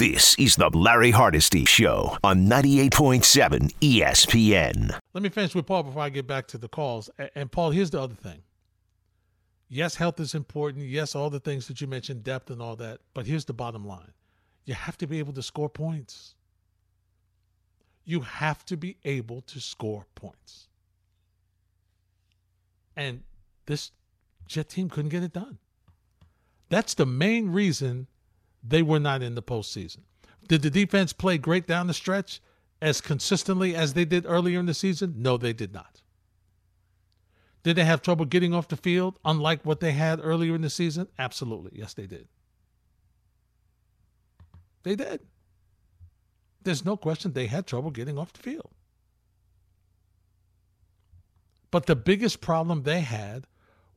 This is the Larry Hardesty Show on 98.7 ESPN. Let me finish with Paul before I get back to the calls. And Paul, here's the other thing. Yes, health is important. Yes, all the things that you mentioned, depth and all that. But here's the bottom line you have to be able to score points. You have to be able to score points. And this Jet team couldn't get it done. That's the main reason they were not in the postseason. Did the defense play great down the stretch as consistently as they did earlier in the season? No, they did not. Did they have trouble getting off the field, unlike what they had earlier in the season? Absolutely. Yes, they did. They did. There's no question they had trouble getting off the field. But the biggest problem they had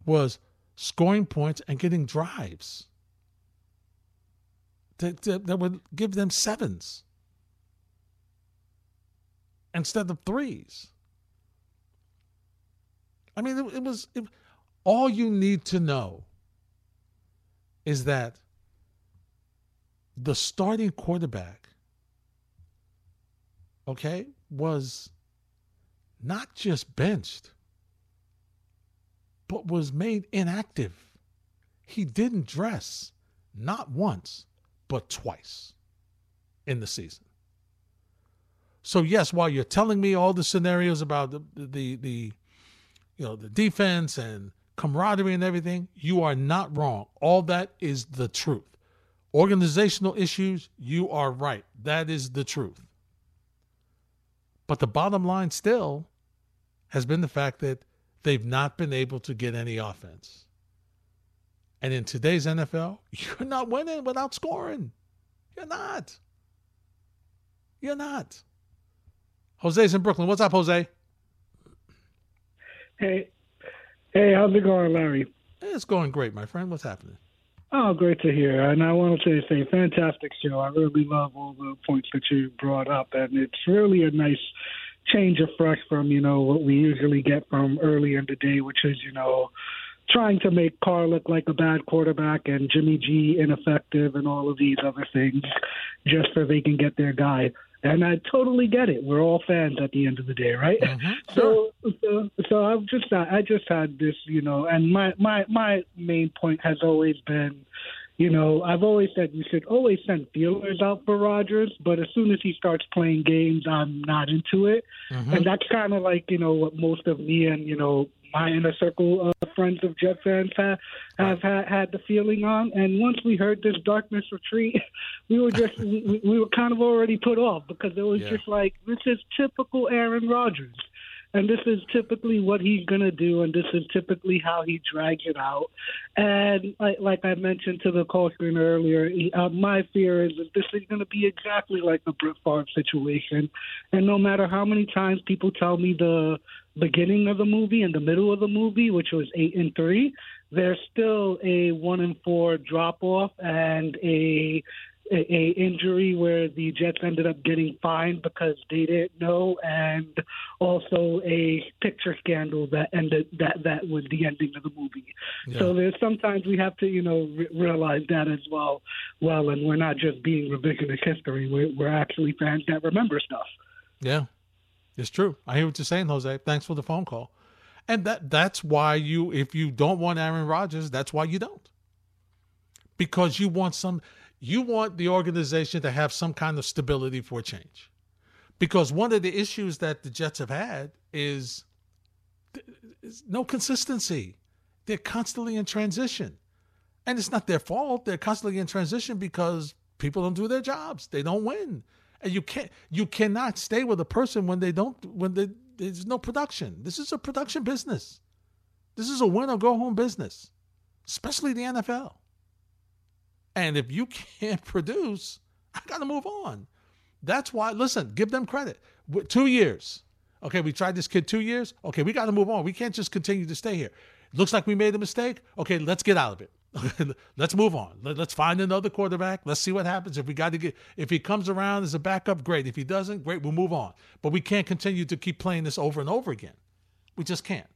was scoring points and getting drives that, that, that would give them sevens instead of threes. I mean, it, it was it, all you need to know is that the starting quarterback, okay, was not just benched, but was made inactive. He didn't dress, not once, but twice in the season. So yes, while you're telling me all the scenarios about the the the you know the defense and camaraderie and everything, you are not wrong. All that is the truth. Organizational issues, you are right. That is the truth. But the bottom line still has been the fact that they've not been able to get any offense. And in today's NFL, you're not winning without scoring. You're not. You're not. Jose's in Brooklyn. What's up, Jose? Hey, hey, how's it going, Larry? It's going great, my friend. What's happening? Oh, great to hear. And I wanted to say, fantastic show. I really love all the points that you brought up, and it's really a nice change of fresh from you know what we usually get from early in the day, which is you know trying to make Carr look like a bad quarterback and Jimmy G ineffective and all of these other things just so they can get their guy. And I totally get it. We're all fans at the end of the day, right? Mm-hmm. So, so, so I've just, I just had this, you know, and my, my, my main point has always been, you know, I've always said you should always send feelers out for Rodgers, but as soon as he starts playing games, I'm not into it. Mm-hmm. And that's kind of like, you know, what most of me and, you know, my inner circle of friends of Jet fans have, have had, had the feeling on. And once we heard this darkness retreat, we were just we, we were kind of already put off because it was Yeah. just like this is typical Aaron Rodgers. And this is typically what he's going to do, and this is typically how he drags it out. And like, like I mentioned to the call screen earlier, he- uh, my fear is that this is going to be exactly like the Brett Favre situation. And no matter how many times people tell me the beginning of the movie and the middle of the movie, which was eight and three, there's still a one and four drop off and a, a a injury where the Jets ended up getting fined because they didn't know, and also a picture scandal that ended that that was the ending of the movie. So there's sometimes we have to you know re- realize that as well. Well, and we're not just being revisionist history. We're we're actually fans that remember stuff. Yeah, it's true. I hear what you're saying, Jose. Thanks for the phone call. And that that's why you, if you don't want Aaron Rodgers, that's why you don't. Because you want some, you want the organization to have some kind of stability for change. Because one of the issues that the Jets have had is, is no consistency. They're constantly in transition. And it's not their fault. They're constantly in transition because people don't do their jobs. They don't win. And you can't you cannot stay with a person when they don't when they, there's no production. This is a production business. This is a win or go home business, especially the NFL. And if you can't produce, I got to move on. That's why, listen, give them credit. Two years. Okay, we tried this kid two years. Okay, we got to move on. We can't just continue to stay here. Looks like we made a mistake. Okay, let's get out of it. let's move on. Let, us find another quarterback. Let's see what happens. If we got to get, if he comes around as a backup, great. If he doesn't, great. We'll move on. But we can't continue to keep playing this over and over again. We just can't.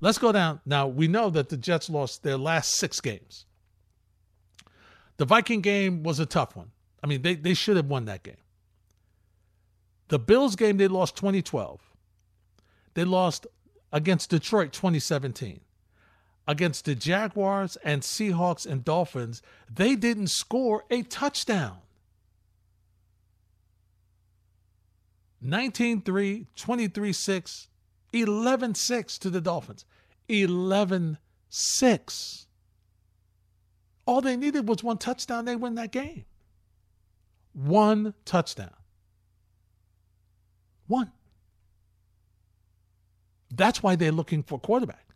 Let's go down. Now, we know that the Jets lost their last six games. The Viking game was a tough one I mean, they, they should have won that game. The Bills game, they lost 2012. They lost against Detroit 2017. Against the Jaguars and Seahawks and Dolphins, they didn't score a touchdown. 19 3, 23 6, 11 6 to the Dolphins. 11 6. All they needed was one touchdown. They win that game. One touchdown. One. That's why they're looking for quarterback.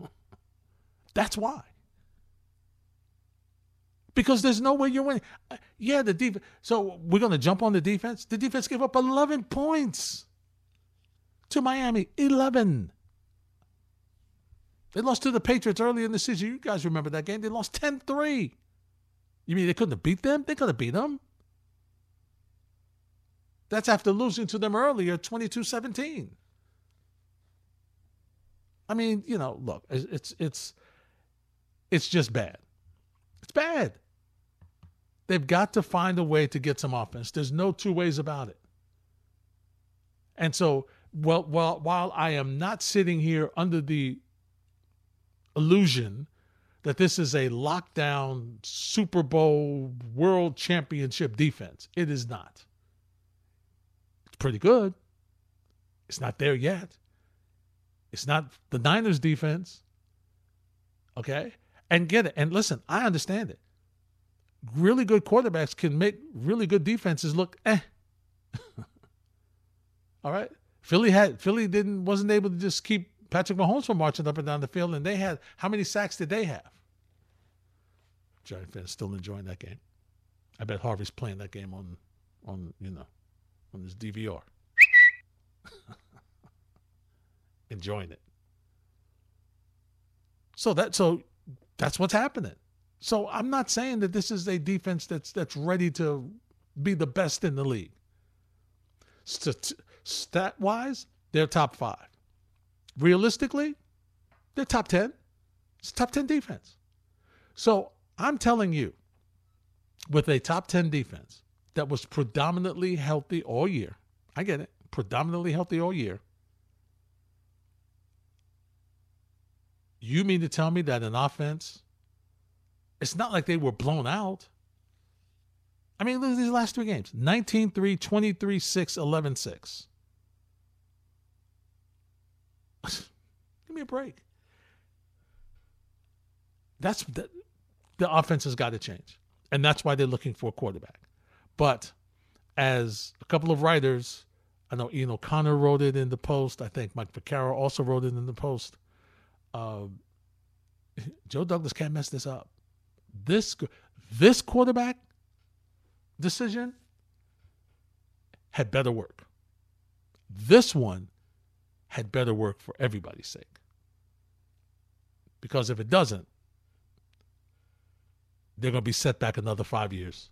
That's why. Because there's no way you're winning. Uh, yeah, the defense. So we're going to jump on the defense. The defense gave up 11 points to Miami. 11. They lost to the Patriots early in the season. You guys remember that game? They lost 10 3. You mean they couldn't have beat them? They could have beat them. That's after losing to them earlier, 22 17. I mean, you know, look, it's it's it's just bad. It's bad. They've got to find a way to get some offense. There's no two ways about it. And so, well, while while I am not sitting here under the illusion that this is a lockdown Super Bowl world championship defense, it is not. It's pretty good. It's not there yet. It's not the Niners defense. Okay? And get it. And listen, I understand it. Really good quarterbacks can make really good defenses look eh. All right? Philly had Philly didn't wasn't able to just keep Patrick Mahomes from marching up and down the field, and they had how many sacks did they have? Giant fans still enjoying that game. I bet Harvey's playing that game on on you know on his DVR. enjoying it. So that so that's what's happening. So I'm not saying that this is a defense that's that's ready to be the best in the league. Stat wise, they're top five. Realistically, they're top ten. It's top ten defense. So I'm telling you, with a top ten defense that was predominantly healthy all year, I get it, predominantly healthy all year You mean to tell me that an offense, it's not like they were blown out. I mean, look at these last three games 19 3, 23 6, 11 6. Give me a break. That's the, the offense has got to change. And that's why they're looking for a quarterback. But as a couple of writers, I know Ian O'Connor wrote it in the post. I think Mike Vaccaro also wrote it in the post uh, Joe Douglas can't mess this up. This this quarterback decision had better work. This one had better work for everybody's sake. Because if it doesn't, they're going to be set back another five years.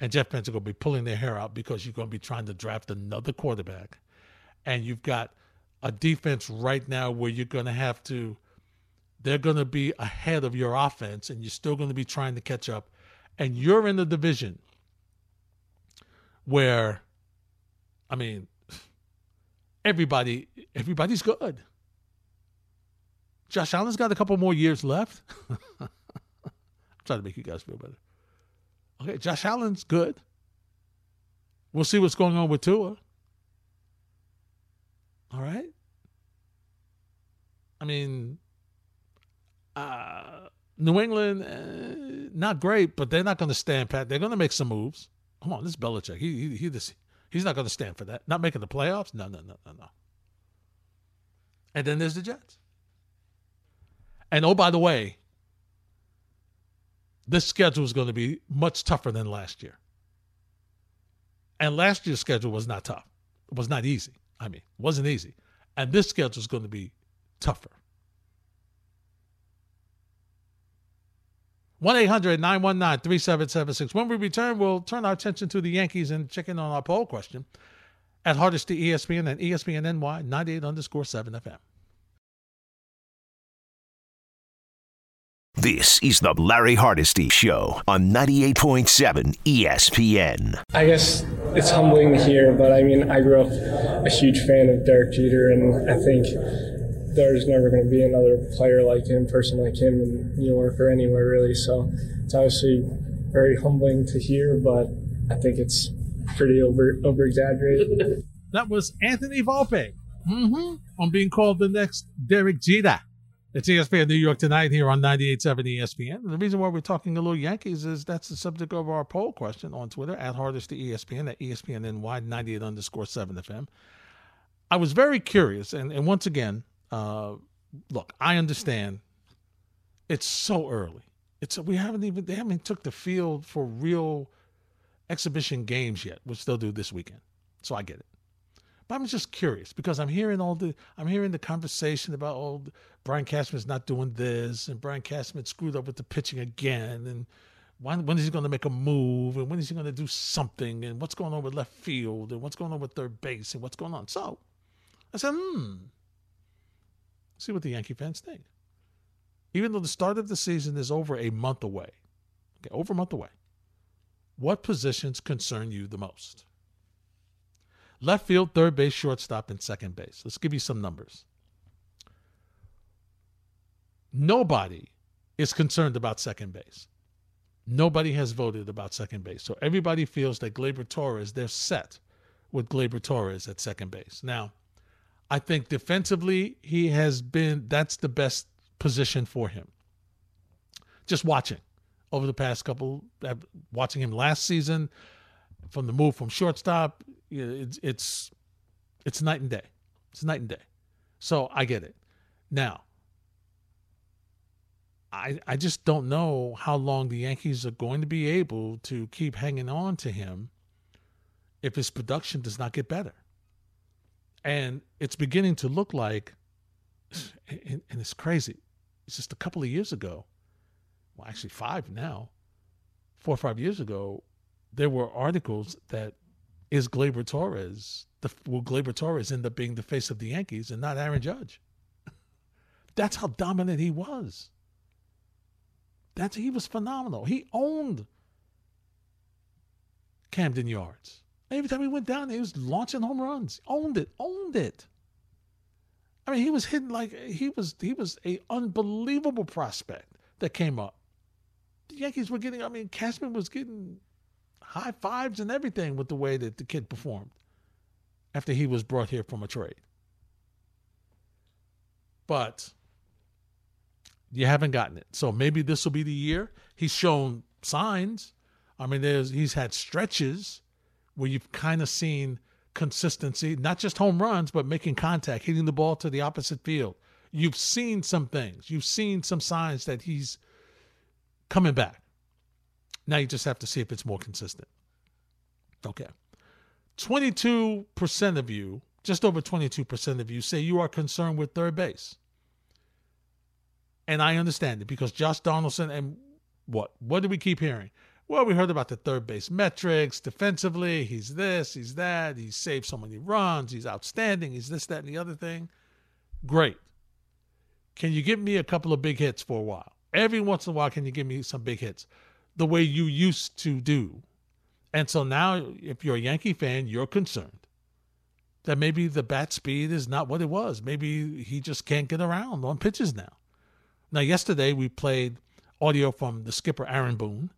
And Jeff Pence are going to be pulling their hair out because you're going to be trying to draft another quarterback. And you've got a defense right now where you're going to have to they're going to be ahead of your offense and you're still going to be trying to catch up. And you're in the division where, I mean, everybody everybody's good. Josh Allen's got a couple more years left. I'm trying to make you guys feel better. Okay, Josh Allen's good. We'll see what's going on with Tua. All right. I mean, uh, New England, uh, not great, but they're not going to stand pat. They're going to make some moves. Come on, this is Belichick. He he, he he's not going to stand for that. Not making the playoffs? No, no, no, no, no. And then there's the Jets. And oh, by the way, this schedule is going to be much tougher than last year. And last year's schedule was not tough. It was not easy. I mean, it wasn't easy. And this schedule is going to be tougher. 1 800 919 3776. When we return, we'll turn our attention to the Yankees and check in on our poll question at Hardesty ESPN and ESPN NY 98 underscore 7 FM. This is the Larry Hardesty Show on 98.7 ESPN. I guess it's humbling to hear, but I mean, I grew up a huge fan of Derek Jeter, and I think there's never going to be another player like him, person like him in New York or anywhere really. So it's obviously very humbling to hear, but I think it's pretty over over exaggerated. That was Anthony Volpe mm-hmm. on being called the next Derek Jeter. It's ESPN New York tonight here on 98.7 ESPN. And the reason why we're talking a little Yankees is that's the subject of our poll question on Twitter at Hardesty ESPN at ESPNNY 98 underscore 7 FM. I was very curious, and, and once again, uh, look, I understand it's so early. It's we haven't even they haven't took the field for real exhibition games yet, which they'll do this weekend. So I get it. But I'm just curious because I'm hearing all the I'm hearing the conversation about oh Brian Cashman's not doing this and Brian Cashman screwed up with the pitching again and when, when is he going to make a move and when is he going to do something and what's going on with left field and what's going on with third base and what's going on. So I said, hmm, see what the Yankee fans think. Even though the start of the season is over a month away, okay, over a month away, what positions concern you the most? Left field, third base, shortstop, and second base. Let's give you some numbers. Nobody is concerned about second base. Nobody has voted about second base. So everybody feels that Gleyber Torres, they're set with Gleyber Torres at second base. Now, I think defensively, he has been, that's the best position for him. Just watching over the past couple, watching him last season from the move from shortstop, it's it's it's night and day. It's night and day. So I get it. Now, I I just don't know how long the Yankees are going to be able to keep hanging on to him if his production does not get better. And it's beginning to look like and, and it's crazy. It's just a couple of years ago. Well, actually 5 now. 4 or 5 years ago, there were articles that is Gleyber Torres, the, will Gleyber Torres end up being the face of the Yankees and not Aaron Judge? That's how dominant he was. That's he was phenomenal. He owned Camden Yards. Every time he went down, he was launching home runs. Owned it. Owned it. I mean, he was hitting like he was he was a unbelievable prospect that came up. The Yankees were getting. I mean, Cashman was getting high fives and everything with the way that the kid performed after he was brought here from a trade. But you haven't gotten it. So maybe this will be the year. He's shown signs. I mean, there's he's had stretches where you've kind of seen consistency, not just home runs, but making contact, hitting the ball to the opposite field. You've seen some things. You've seen some signs that he's coming back. Now you just have to see if it's more consistent. Okay. 22% of you, just over 22% of you, say you are concerned with third base. And I understand it because Josh Donaldson and what? What do we keep hearing? Well, we heard about the third base metrics defensively. He's this, he's that. He's saved so many runs. He's outstanding. He's this, that, and the other thing. Great. Can you give me a couple of big hits for a while? Every once in a while, can you give me some big hits? the way you used to do. And so now, if you're a Yankee fan, you're concerned that maybe the bat speed is not what it was. Maybe he just can't get around on pitches now. Now, yesterday we played audio from the skipper, Aaron Boone,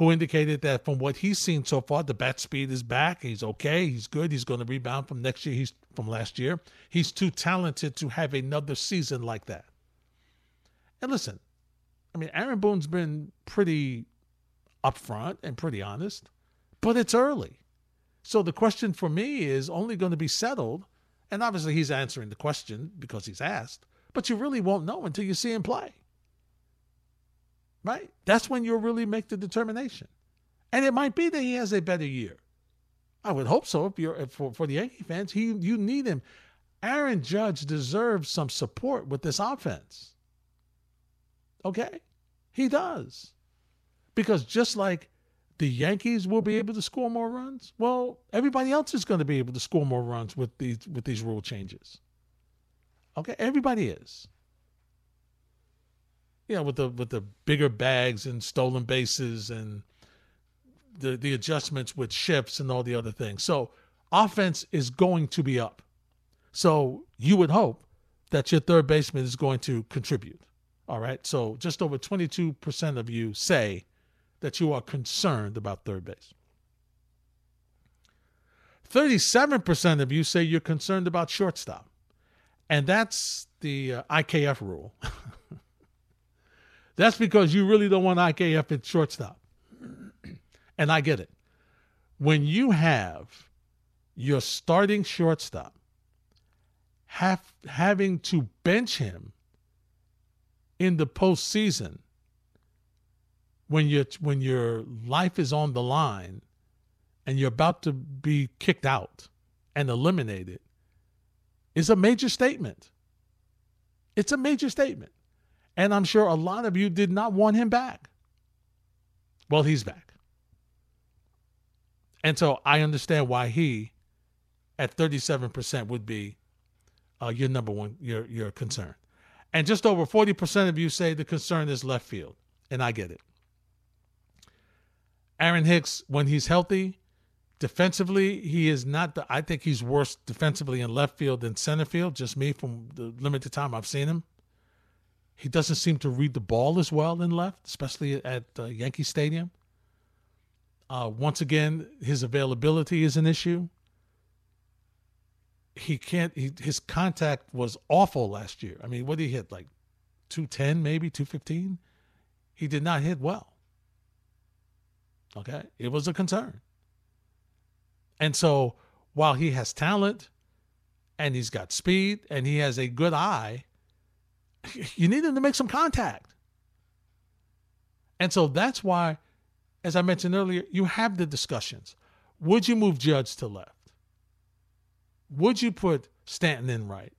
who indicated that from what he's seen so far, the bat speed is back. He's okay. He's good. He's going to rebound from next year. He's from last year. He's too talented to have another season like that. And listen, I mean, Aaron Boone's been pretty upfront and pretty honest, but it's early. So the question for me is only going to be settled. And obviously, he's answering the question because he's asked, but you really won't know until you see him play. Right? That's when you'll really make the determination. And it might be that he has a better year. I would hope so. If you're if for, for the Yankee fans, he you need him. Aaron Judge deserves some support with this offense. Okay? He does. Because just like the Yankees will be able to score more runs, well, everybody else is going to be able to score more runs with these with these rule changes. Okay, everybody is. You know, with the with the bigger bags and stolen bases and the the adjustments with shifts and all the other things. So offense is going to be up. So you would hope that your third baseman is going to contribute. All right. So just over 22% of you say that you are concerned about third base. 37% of you say you're concerned about shortstop. And that's the uh, IKF rule. that's because you really don't want IKF at shortstop. and I get it. When you have your starting shortstop have, having to bench him in the postseason when your when your life is on the line and you're about to be kicked out and eliminated is a major statement. It's a major statement. And I'm sure a lot of you did not want him back. Well, he's back. And so I understand why he, at 37%, would be uh, your number one, your, your concern. And just over 40% of you say the concern is left field. And I get it. Aaron Hicks, when he's healthy, defensively, he is not the, I think he's worse defensively in left field than center field, just me from the limited time I've seen him. He doesn't seem to read the ball as well in left, especially at uh, Yankee Stadium. Uh, once again, his availability is an issue he can't. He, his contact was awful last year. I mean, what did he hit? Like two ten, maybe two fifteen. He did not hit well. Okay, it was a concern. And so, while he has talent, and he's got speed, and he has a good eye, you need them to make some contact. And so that's why, as I mentioned earlier, you have the discussions. Would you move Judge to left? Would you put Stanton in right?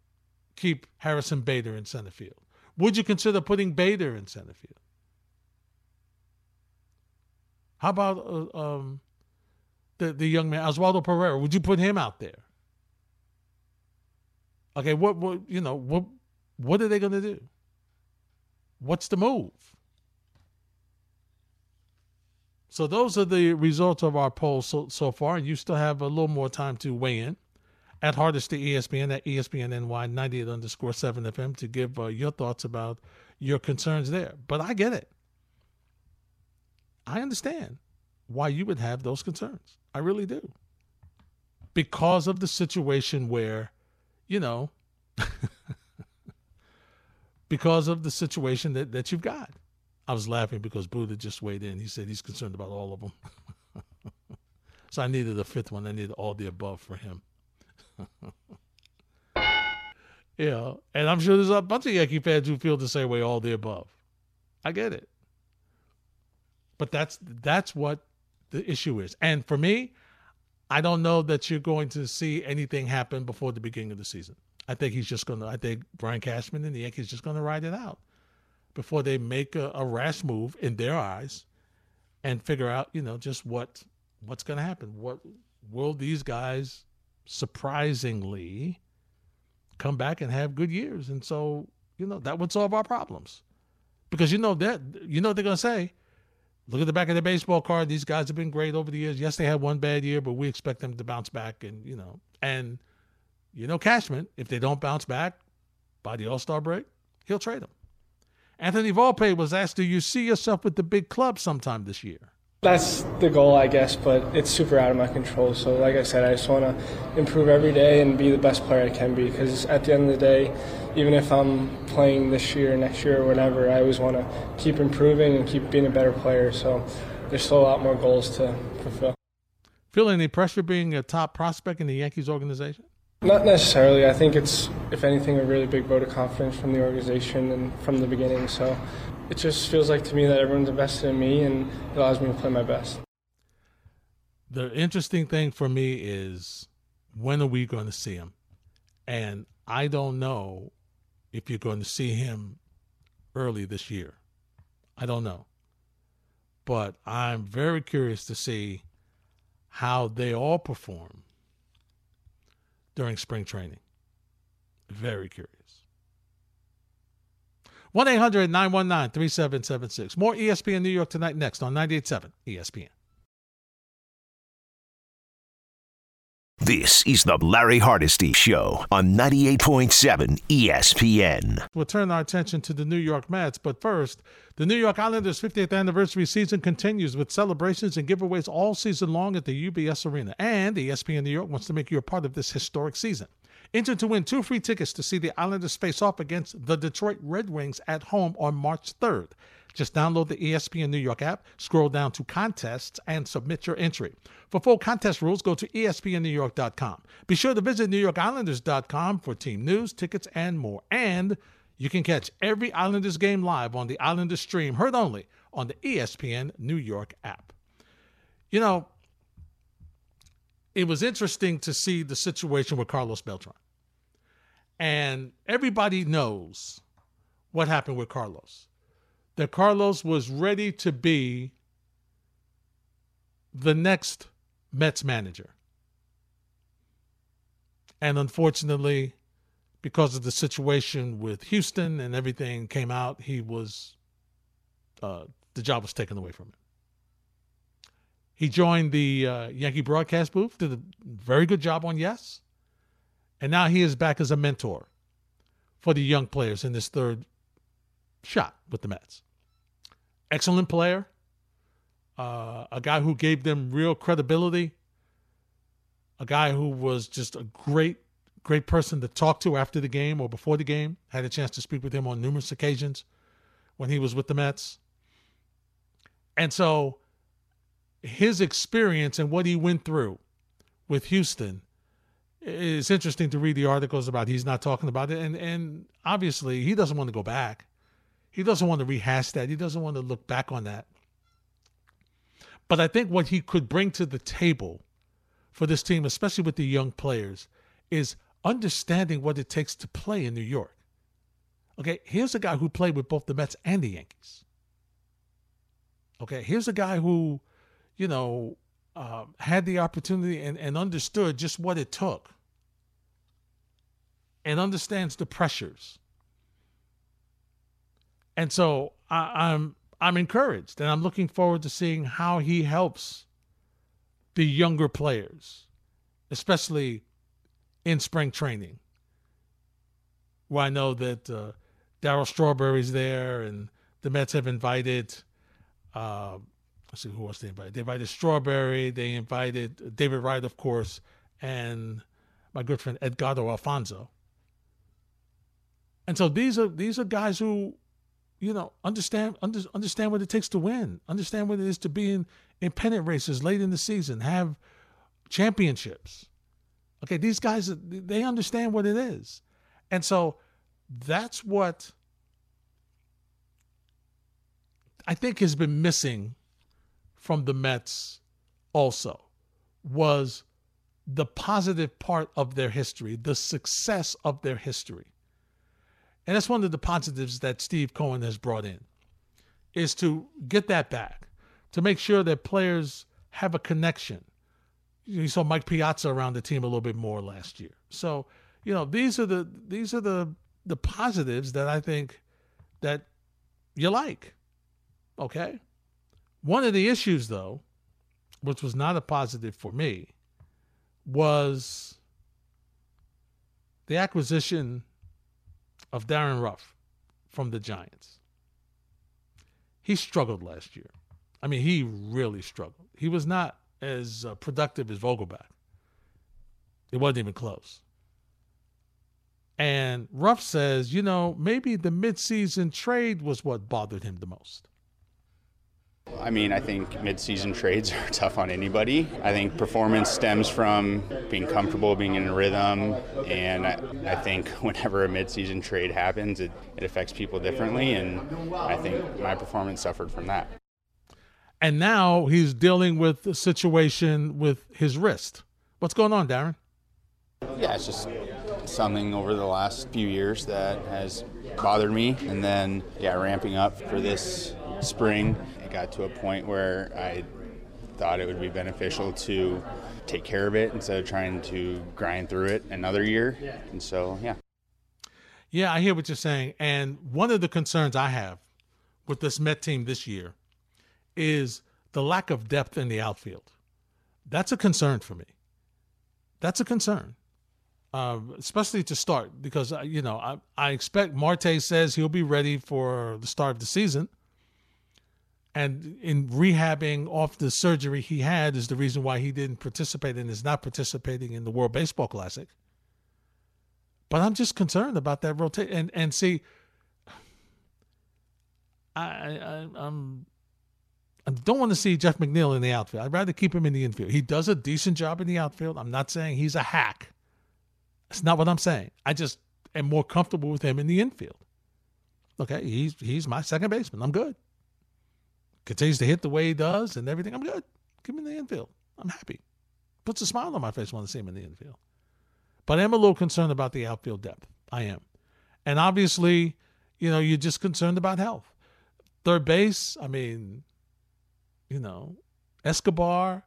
Keep Harrison Bader in center field. Would you consider putting Bader in center field? How about uh, um, the the young man Oswaldo Cabrera? Would you put him out there? Okay, what what you know what what are they going to do? What's the move? So those are the results of our poll so, so far, you still have a little more time to weigh in at Hardesty ESPN at ESPN NY 98 underscore 7 FM to give uh, your thoughts about your concerns there. But I get it. I understand why you would have those concerns. I really do. Because of the situation where, you know, because of the situation that, that you've got. I was laughing because Buddha just weighed in. He said he's concerned about all of them. so I needed a fifth one. I needed all the above for him. yeah, and I'm sure there's a bunch of Yankee fans who feel the same way, all the above. I get it, but that's that's what the issue is. And for me, I don't know that you're going to see anything happen before the beginning of the season. I think he's just going to. I think Brian Cashman and the Yankees just going to ride it out before they make a, a rash move in their eyes and figure out, you know, just what what's going to happen. What will these guys surprisingly come back and have good years. And so, you know, that would solve our problems. Because you know that you know what they're gonna say. Look at the back of their baseball card. These guys have been great over the years. Yes, they had one bad year, but we expect them to bounce back and you know, and you know Cashman, if they don't bounce back by the All-Star break, he'll trade them. Anthony Volpe was asked, Do you see yourself with the big club sometime this year? That's the goal, I guess, but it's super out of my control. So, like I said, I just want to improve every day and be the best player I can be. Because at the end of the day, even if I'm playing this year, next year, or whatever, I always want to keep improving and keep being a better player. So, there's still a lot more goals to fulfill. Feel any pressure being a top prospect in the Yankees organization? Not necessarily. I think it's, if anything, a really big vote of confidence from the organization and from the beginning. So it just feels like to me that everyone's invested in me and it allows me to play my best. The interesting thing for me is when are we going to see him? And I don't know if you're going to see him early this year. I don't know. But I'm very curious to see how they all perform during spring training. Very curious. 1 800 919 3776. More ESPN New York tonight next on 98.7 ESPN. This is the Larry Hardesty Show on 98.7 ESPN. We'll turn our attention to the New York Mets, but first, the New York Islanders' 50th anniversary season continues with celebrations and giveaways all season long at the UBS Arena. And ESPN New York wants to make you a part of this historic season. Enter to win two free tickets to see the Islanders face off against the Detroit Red Wings at home on March 3rd. Just download the ESPN New York app, scroll down to contests, and submit your entry. For full contest rules, go to espnnewyork.com. Be sure to visit newyorkislanders.com for team news, tickets, and more. And you can catch every Islanders game live on the Islanders stream, heard only on the ESPN New York app. You know, it was interesting to see the situation with Carlos Beltran. And everybody knows what happened with Carlos that Carlos was ready to be the next Mets manager. And unfortunately, because of the situation with Houston and everything came out, he was, uh, the job was taken away from him. He joined the uh, Yankee broadcast booth, did a very good job on Yes. And now he is back as a mentor for the young players in this third shot with the Mets. Excellent player, uh, a guy who gave them real credibility, a guy who was just a great, great person to talk to after the game or before the game. Had a chance to speak with him on numerous occasions when he was with the Mets. And so his experience and what he went through with Houston it's interesting to read the articles about he's not talking about it and and obviously he doesn't want to go back he doesn't want to rehash that. He doesn't want to look back on that. But I think what he could bring to the table for this team, especially with the young players, is understanding what it takes to play in New York. Okay, here's a guy who played with both the Mets and the Yankees. Okay, here's a guy who, you know, uh, had the opportunity and, and understood just what it took and understands the pressures and so I, I'm I'm encouraged, and I'm looking forward to seeing how he helps the younger players, especially in spring training, where I know that uh, Darryl Strawberry's there, and the Mets have invited. Uh, let's see who else they invited. They invited Strawberry. They invited David Wright, of course, and my good friend Edgardo Alfonzo. And so these are these are guys who you know, understand under, understand what it takes to win. Understand what it is to be in, in pennant races late in the season, have championships. Okay, these guys they understand what it is. And so that's what I think has been missing from the Mets also was the positive part of their history, the success of their history. And that's one of the positives that Steve Cohen has brought in is to get that back, to make sure that players have a connection. You saw Mike Piazza around the team a little bit more last year. So, you know, these are the these are the the positives that I think that you like. Okay? One of the issues though, which was not a positive for me, was the acquisition of Darin Ruf from the Giants. He struggled last year. I mean, he really struggled. He was not as uh, productive as Vogelbach. It wasn't even close. And Ruf says, you know, maybe the midseason trade was what bothered him the most. I mean, I think midseason trades are tough on anybody. I think performance stems from being comfortable, being in a rhythm, and I, I think whenever a midseason trade happens, it, it affects people differently, and I think my performance suffered from that. And now he's dealing with the situation with his wrist. What's going on, Darin? Yeah, it's just something over the last few years that has bothered me, and then yeah, ramping up for this spring got to a point where I thought it would be beneficial to take care of it instead of trying to grind through it another year. And so, yeah. Yeah, I hear what you're saying. And one of the concerns I have with this Met team this year is the lack of depth in the outfield. That's a concern for me. That's a concern, uh, especially to start because uh, you know I, I expect Marte says he'll be ready for the start of the season, and in rehabbing off the surgery he had is the reason why he didn't participate and is not participating in the World Baseball Classic. But I'm just concerned about that rotation. And and see, I, I I'm I don't want to see Jeff McNeil in the outfield. I'd rather keep him in the infield. He does a decent job in the outfield. I'm not saying he's a hack. That's not what I'm saying. I just am more comfortable with him in the infield. Okay, he's he's my second baseman. I'm good. Continues to hit the way he does and everything. I'm good. Give him the infield. I'm happy. Puts a smile on my face when I see him in the infield. But I am a little concerned about the outfield depth. I am. And obviously, you know, you're just concerned about health. Third base, I mean, you know, Escobar,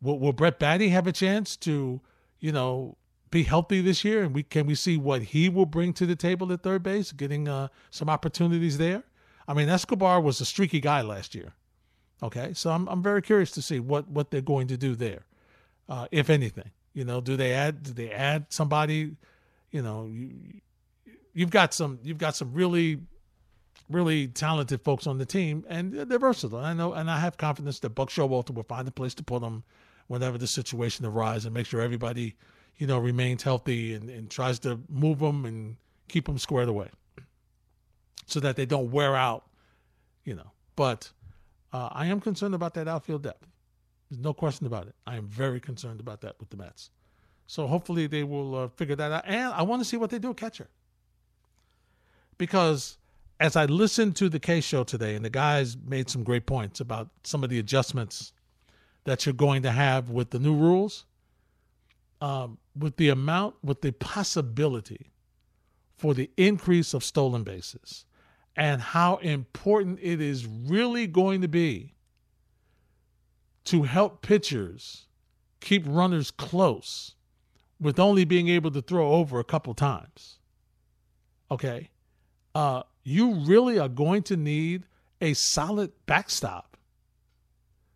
will, will Brett Baty have a chance to, you know, be healthy this year? And we can we see what he will bring to the table at third base, getting uh, some opportunities there? I mean, Escobar was a streaky guy last year. Okay, so I'm I'm very curious to see what what they're going to do there, uh, if anything. You know, do they add do they add somebody? You know, you, you've got some you've got some really really talented folks on the team, and they're versatile. I know, and I have confidence that Buck Showalter will find a place to put them whenever the situation arises, and make sure everybody, you know, remains healthy and, and tries to move them and keep them squared away, so that they don't wear out. You know, but uh, I am concerned about that outfield depth. There's no question about it. I am very concerned about that with the Mets. So hopefully they will uh, figure that out. And I want to see what they do at catcher. Because as I listened to the K show today, and the guys made some great points about some of the adjustments that you're going to have with the new rules, um, with the amount, with the possibility for the increase of stolen bases, and how important it is really going to be to help pitchers keep runners close with only being able to throw over a couple times. Okay. Uh, you really are going to need a solid backstop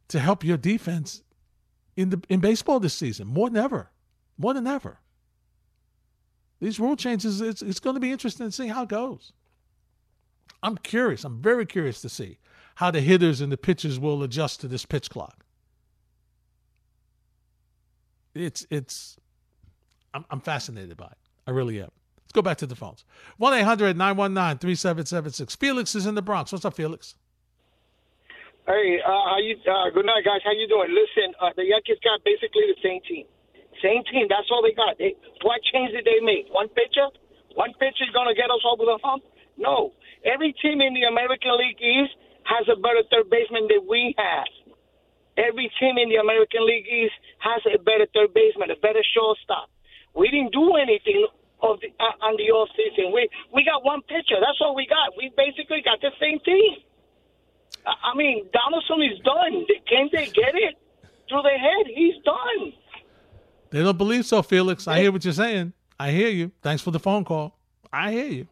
to help your defense in the in baseball this season more than ever. More than ever. These rule changes, it's, it's going to be interesting to see how it goes. I'm curious. I'm very curious to see how the hitters and the pitchers will adjust to this pitch clock it's it's I'm, I'm fascinated by it. I really am. Let's go back to the phones. 1 800 919 3776. Felix is in the Bronx. What's up, Felix? Hey, uh, how you? Uh, good night, guys. How you doing? Listen, uh, the Yankees got basically the same team. Same team. That's all they got. They, what change did they make? One pitcher? One pitcher is to get us over the hump? No. Every team in the American League East has a better third baseman than we have. Every team in the American League East has a better third baseman, a better shortstop. We didn't do anything of the, uh, on the off season. We we got one pitcher. That's all we got. We basically got the same team. I mean, Donaldson is done. Can they get it through their head? He's done. They don't believe so, Felix. I hear what you're saying. I hear you. Thanks for the phone call. I hear you.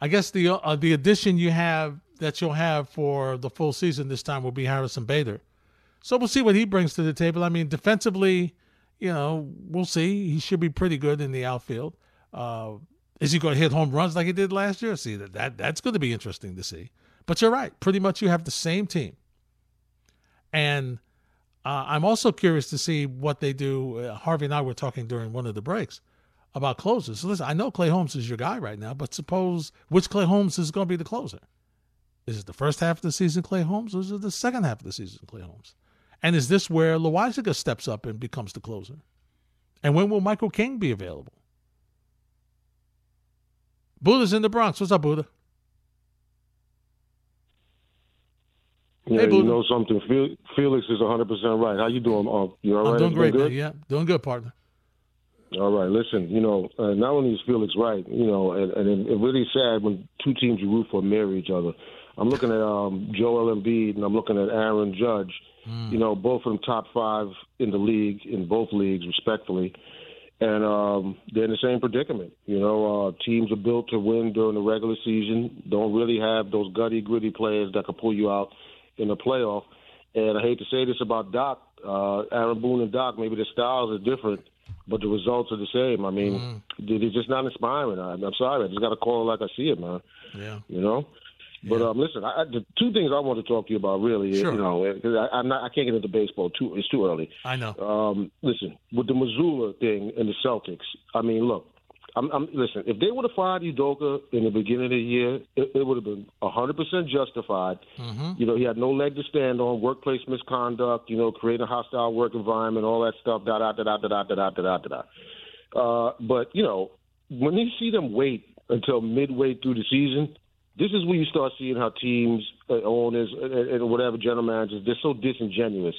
I guess the uh, the addition you have that you'll have for the full season this time will be Harrison Bader. So we'll see what he brings to the table. I mean, defensively, you know, we'll see. He should be pretty good in the outfield. Uh, is he going to hit home runs like he did last year? See that, that that's going to be interesting to see. But you're right. Pretty much, you have the same team, and uh, I'm also curious to see what they do. Uh, Harvey and I were talking during one of the breaks about closers. So listen, I know Clay Holmes is your guy right now, but suppose which Clay Holmes is going to be the closer? Is it the first half of the season, Clay Holmes, or is it the second half of the season, Clay Holmes? And is this where Loaisiga steps up and becomes the closer? And when will Michael King be available? Buddha's in the Bronx. What's up, Buddha? Yeah, hey, you know something. Felix is 100% right. How you doing? Uh, you all I'm right? doing great, good? Yeah, doing good, partner. All right. Listen, you know, uh, not only is Felix right, you know, and, and it's really sad when two teams you root for marry each other. I'm looking at um, Joel Embiid and I'm looking at Aaron Judge. Mm. You know, both of them top five in the league in both leagues, respectfully. and um, they're in the same predicament. You know, uh, teams are built to win during the regular season. Don't really have those gutty, gritty players that can pull you out in the playoff. And I hate to say this about Doc, uh, Aaron Boone and Doc. Maybe the styles are different, but the results are the same. I mean, mm. they're just not inspiring. I'm, I'm sorry. I just got to call it like I see it, man. Yeah. You know. But um, listen, I, the two things I want to talk to you about really, sure. you know, because I'm not, I can't get into baseball too. It's too early. I know. Um, listen, with the Mazzulla thing and the Celtics, I mean, look, I'm, I'm listen. If they would have fired Udoka in the beginning of the year, it, it would have been 100 percent justified. Mm-hmm. You know, he had no leg to stand on, workplace misconduct. You know, creating a hostile work environment, all that stuff. Da da da da da da da da da da. Uh, but you know, when you see them wait until midway through the season this is where you start seeing how teams, uh, owners, and, and whatever general managers, they're so disingenuous.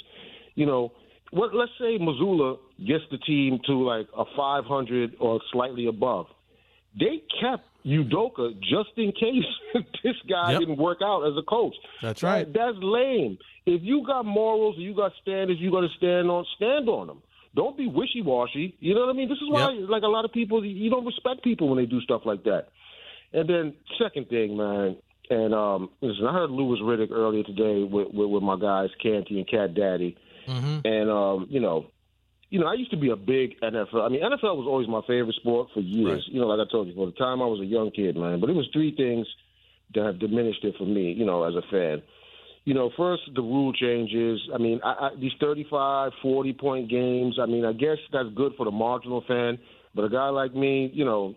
You know, what? Let's say Mazzulla gets the team to like a 500 or slightly above. They kept Udoka just in case this guy yep. didn't work out as a coach. That's right. That, that's lame. If you got morals, you got standards, you got to stand on stand on them. Don't be wishy washy. You know what I mean? This is why, yep. like a lot of people, you don't respect people when they do stuff like that. And then second thing, man, and um, listen, I heard Louis Riddick earlier today with, with, with my guys Canty and Cat Daddy, mm-hmm. and um, you know, you know, I used to be a big NFL. I mean, NFL was always my favorite sport for years. Right. You know, like I told you, for the time I was a young kid, man. But it was three things that have diminished it for me. You know, as a fan. You know, first the rule changes. I mean, I, I, these 35, 40 point games. I mean, I guess that's good for the marginal fan. But a guy like me, you know,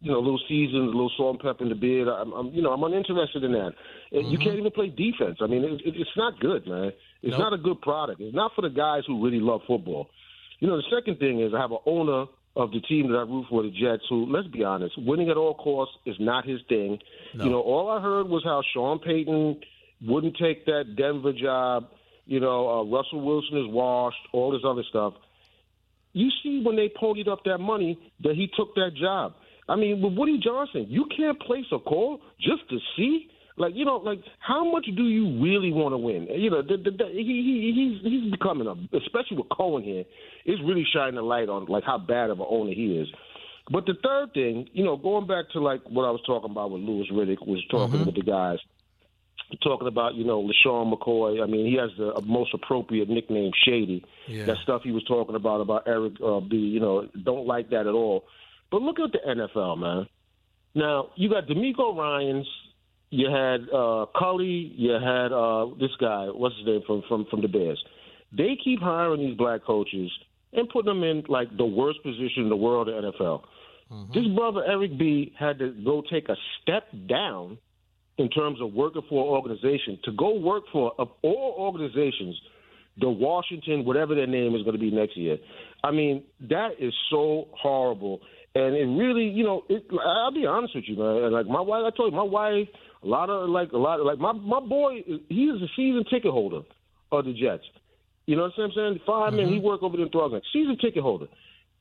you know, a little seasoned, a little salt and pepper in the beard. I'm, I'm you know, I'm uninterested in that. Mm-hmm. You can't even play defense. I mean, it, it, it's not good, man. It's nope. not a good product. It's not for the guys who really love football. You know, the second thing is I have an owner of the team that I root for, the Jets, who, let's be honest, winning at all costs is not his thing. No. You know, all I heard was how Sean Payton wouldn't take that Denver job. You know, uh, Russell Wilson is washed, all this other stuff. You see, when they ponied up that money, that he took that job. I mean, with Woody Johnson, you can't place a call just to see. Like you know, like how much do you really want to win? You know, the, the, the, he, he he's he's becoming a, especially with Cohen here, is really shining a light on like how bad of an owner he is. But the third thing, you know, going back to like what I was talking about with Louis Riddick was talking mm-hmm. with the guys, talking about you know LeSean McCoy. I mean, he has the most appropriate nickname, Shady. Yeah. That stuff he was talking about about Eric uh, B. You know, don't like that at all. But look at the NFL, man. Now you got DeMeco Ryans, you had uh, Culley, you had uh, this guy, what's his name from from from the Bears. They keep hiring these black coaches and putting them in like the worst position in the world, the NFL. Mm-hmm. This brother Eric B had to go take a step down in terms of working for an organization to go work for of all organizations, the Washington, whatever their name is going to be next year. I mean, that is so horrible. And it really, you know, it, I'll be honest with you, man. Like my wife, I told you, my wife, a lot of like a lot of like my my boy, he is a season ticket holder of the Jets. You know what I'm saying? 5 mm-hmm. men, he work over there in Throgton. Season ticket holder.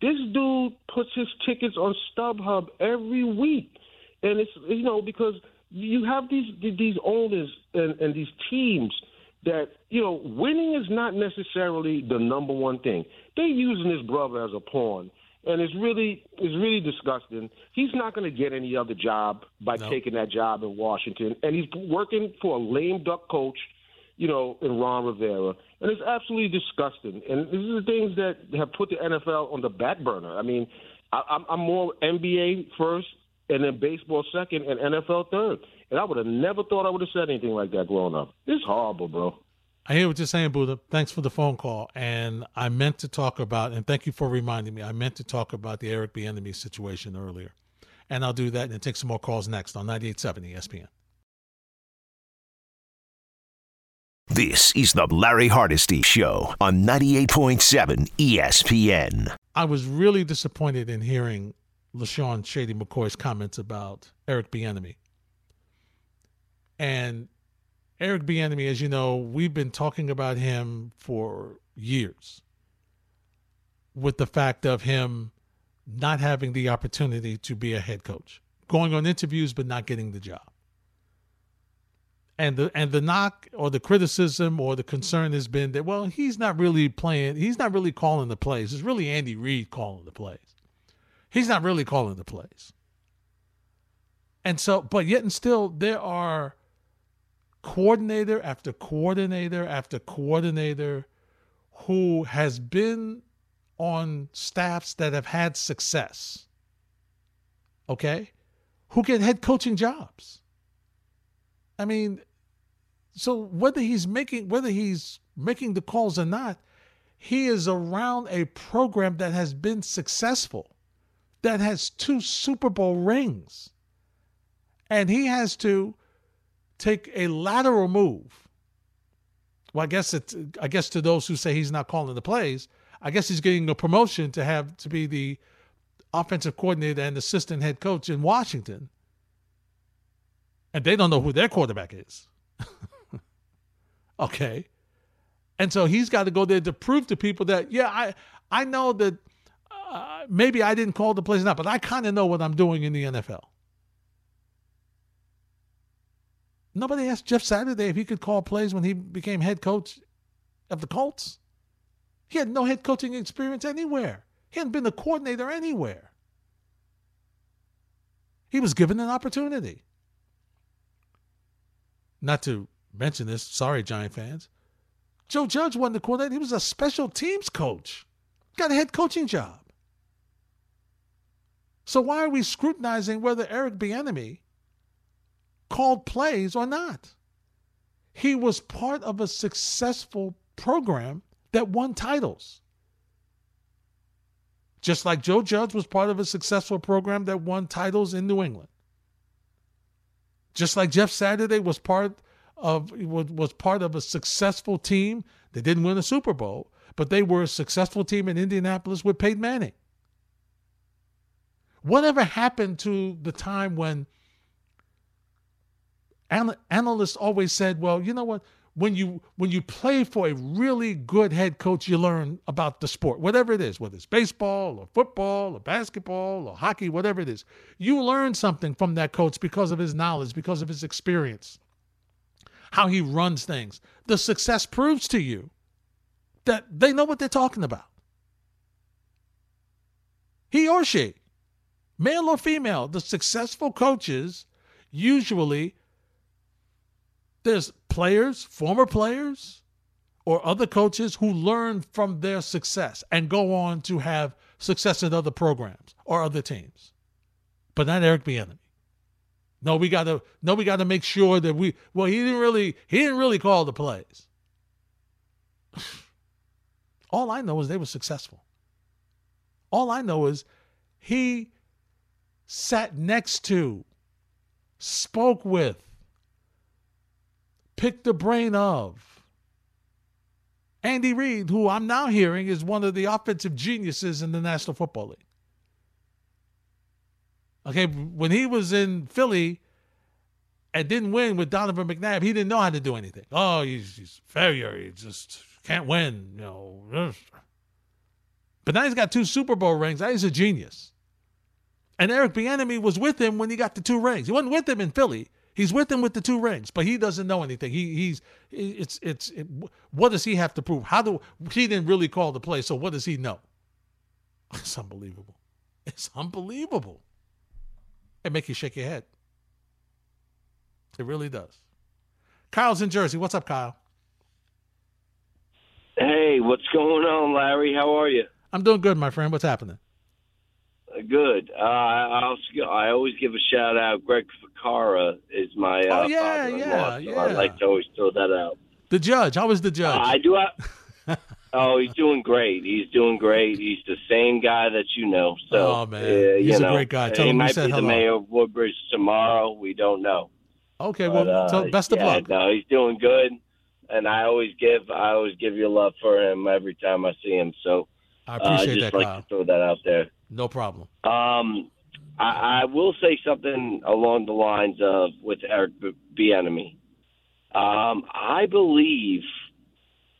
This dude puts his tickets on StubHub every week, and it's you know because you have these these owners and, and these teams that you know winning is not necessarily the number one thing. They're using this brother as a pawn and it's really it's really disgusting. He's not going to get any other job by taking that job in Washington, and he's working for a lame duck coach, you know, in Ron Rivera, and it's absolutely disgusting. And these are the things that have put the NFL on the back burner. I mean, I, I'm more NBA first, and then baseball second, and NFL third. And I would have never thought I would have said anything like that growing up. It's horrible, bro. I hear what you're saying, Buddha. Thanks for the phone call. And I meant to talk about, and thank you for reminding me, I meant to talk about the Eric Bieniemy situation earlier. And I'll do that and take some more calls next on 98.7 ESPN. This is the Larry Hardesty Show on 98.7 ESPN. I was really disappointed in hearing LeSean Shady McCoy's comments about Eric Bieniemy. And Eric Bieniemy, as you know, we've been talking about him for years with the fact of him not having the opportunity to be a head coach, going on interviews but not getting the job. And the and the knock or the criticism or the concern has been that well he's not really playing he's not really calling the plays it's really Andy Reid calling the plays. He's not really calling the plays. And so, but yet and still, there are coordinator after coordinator after coordinator who has been on staffs that have had success. Okay? Who get head coaching jobs. I mean, so whether he's making whether he's making the calls or not, he is around a program that has been successful, that has two Super Bowl rings. And he has to take a lateral move. Well, I guess it's I guess to those who say he's not calling the plays, I guess he's getting a promotion to have to be the offensive coordinator and assistant head coach in Washington. And they don't know who their quarterback is. okay. And so he's got to go there to prove to people that, yeah, I, I know that uh, maybe I didn't call the plays enough, but I kind of know what I'm doing in the NFL. Nobody asked Jeff Saturday if he could call plays when he became head coach of the Colts. He had no head coaching experience anywhere. He hadn't been a coordinator anywhere. He was given an opportunity. Not to mention this, sorry, Giant fans. Joe Judge wasn't the coordinator. He was a special teams coach. Got a head coaching job. So why are we scrutinizing whether Eric Bieniemy called plays or not. He was part of a successful program that won titles. Just like Joe Judge was part of a successful program that won titles in New England. Just like Jeff Saturday was part of was part of a successful team. They didn't win a Super Bowl, but they were a successful team in Indianapolis with Peyton Manning. Whatever happened to the time when analysts always said, well, you know what? When you when you play for a really good head coach, you learn about the sport, whatever it is, whether it's baseball or football or basketball or hockey, whatever it is. You learn something from that coach because of his knowledge, because of his experience, how he runs things. The success proves to you that they know what they're talking about. He or she, male or female, the successful coaches usually there's players, former players, or other coaches who learn from their success and go on to have success in other programs or other teams. But not Eric Bieniemy. No, we gotta no, we gotta make sure that we well, he didn't really he didn't really call the plays. All I know is they were successful. All I know is he sat next to, spoke with, pick the brain of. Andy Reid, who I'm now hearing is one of the offensive geniuses in the National Football League. Okay, when he was in Philly and didn't win with Donovan McNabb, he didn't know how to do anything. Oh, he's, he's failure. He just can't win. You know. But now he's got two Super Bowl rings. Now he's a genius. And Eric Bieniemy was with him when he got the two rings. He wasn't with him in Philly. He's with him with the two rings, but he doesn't know anything. He he's it's it's it, what does he have to prove? How do he didn't really call the play? So what does he know? It's unbelievable. It's unbelievable. It makes you shake your head. It really does. Kyle's in Jersey. What's up, Kyle? Hey, what's going on, Larry? How are you? I'm doing good, my friend. What's happening? Good. Uh, I also, I always give a shout out. Greg Ficara is my uh, oh yeah yeah so yeah. I like to always throw that out. The judge. How was the judge? Uh, I do. Have, oh, he's doing great. He's doing great. He's the same guy that you know. So, oh man, uh, he's a know, great guy. Tell he him might be hello. the mayor of Woodbridge tomorrow. We don't know. Okay, But, well, uh, so best of yeah, luck. No, he's doing good, and I always give I always give you love for him every time I see him. So I appreciate uh, appreciate just that, like Kyle. to throw that out there. No problem. Um, I, I will say something along the lines of with Eric B- Bieniemy. Um, I believe,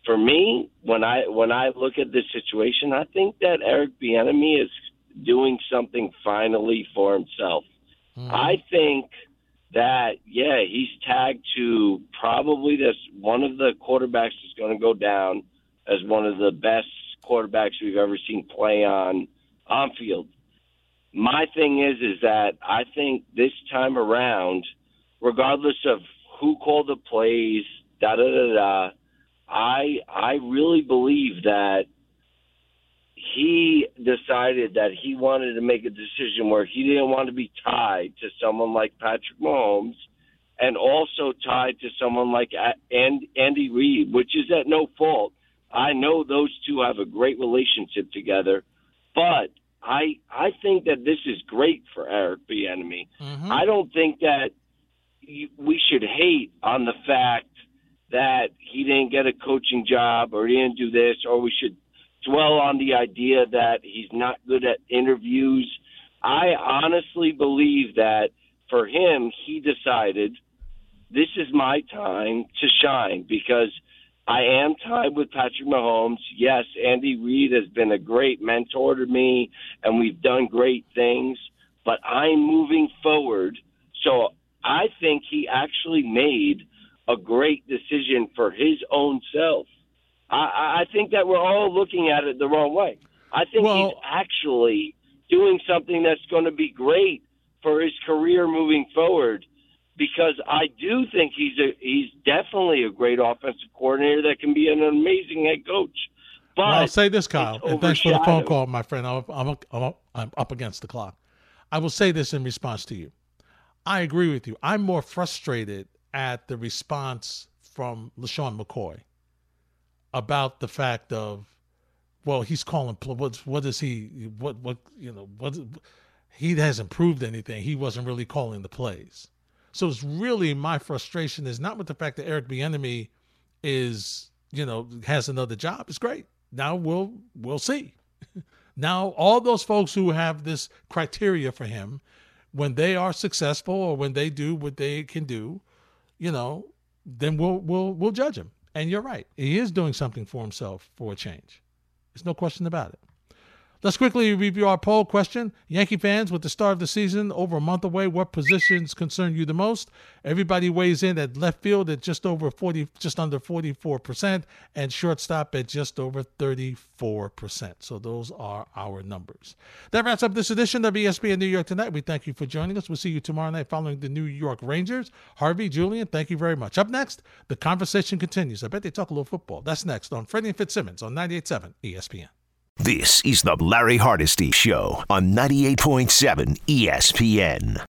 for me, when I when I look at this situation, I think that Eric Bieniemy is doing something finally for himself. Mhm. I think that yeah, he's tagged to probably this one of the quarterbacks is going to go down as one of the best quarterbacks we've ever seen play on on field. my thing is is that I think this time around, regardless of who called the plays, da da da da, I I really believe that he decided that he wanted to make a decision where he didn't want to be tied to someone like Patrick Mahomes and also tied to someone like Andy Reid, which is at no fault. I know those two have a great relationship together, but I I think that this is great for Eric Bieniemy. Mm-hmm. I don't think that we should hate on the fact that he didn't get a coaching job or he didn't do this, or we should dwell on the idea that he's not good at interviews. I honestly believe that for him, he decided this is my time to shine because I am tied with Patrick Mahomes. Yes, Andy Reid has been a great mentor to me, and we've done great things, but I'm moving forward. So I think he actually made a great decision for his own self. I, I think that we're all looking at it the wrong way. I think well, he's actually doing something that's going to be great for his career moving forward because I do think he's a he's definitely a great offensive coordinator that can be an amazing head coach. But well, I'll say this, Kyle, and thanks for the phone call, my friend. I'm, I'm, I'm, I'm up against the clock. I will say this in response to you. I agree with you. I'm more frustrated at the response from LeSean McCoy about the fact of, well, he's calling what what is he what what you know what he hasn't proved anything. He wasn't really calling the plays. So it's really my frustration is not with the fact that Eric Bieniemy is, you know, has another job. It's great. Now we'll we'll see. now all those folks who have this criteria for him, when they are successful or when they do what they can do, you know, then we'll we'll we'll judge him. And you're right. He is doing something for himself for a change. There's no question about it. Let's quickly review our poll question. Yankee fans, with the start of the season over a month away, what positions concern you the most? Everybody weighs in at left field at just over 40, just under 44%, and shortstop at just over 34%. So those are our numbers. That wraps up this edition of ESPN New York Tonight. We thank you for joining us. We'll see you tomorrow night following the New York Rangers. Harvey, Julian, thank you very much. Up next, the conversation continues. I bet they talk a little football. That's next on Freddie and Fitzsimmons on 98.7 ESPN. This is the Larry Hardesty Show on 98.7 ESPN.